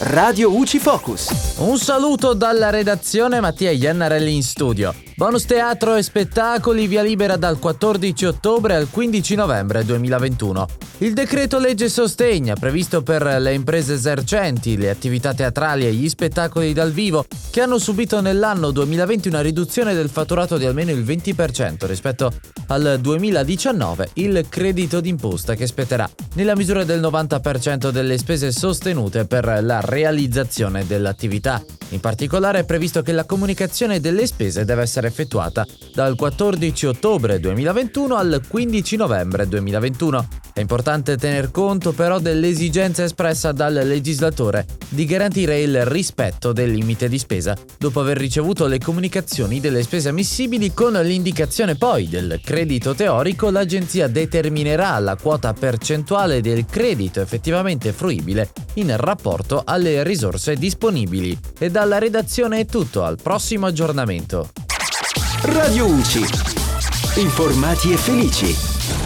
Radio UCI Focus. Un saluto dalla redazione Mattia Iannarelli in studio. Bonus teatro e spettacoli via libera dal 14 ottobre al 15 novembre 2021. Il decreto legge sostegna previsto per le imprese esercenti, le attività teatrali e gli spettacoli dal vivo che hanno subito nell'anno 2020 una riduzione del fatturato di almeno il 20% rispetto al 2019 il credito d'imposta che spetterà nella misura del 90% delle spese sostenute per la realizzazione dell'attività. In particolare è previsto che la comunicazione delle spese deve essere effettuata dal 14 ottobre 2021 al 15 novembre 2021. È importante tener conto però dell'esigenza espressa dal legislatore di garantire il rispetto del limite di spesa dopo aver ricevuto le comunicazioni delle spese ammissibili con l'indicazione poi del credito teorico l'agenzia determinerà la quota percentuale del credito effettivamente fruibile in rapporto alle risorse disponibili. E dalla redazione è tutto, al prossimo aggiornamento. Radio UCI. Informati e felici.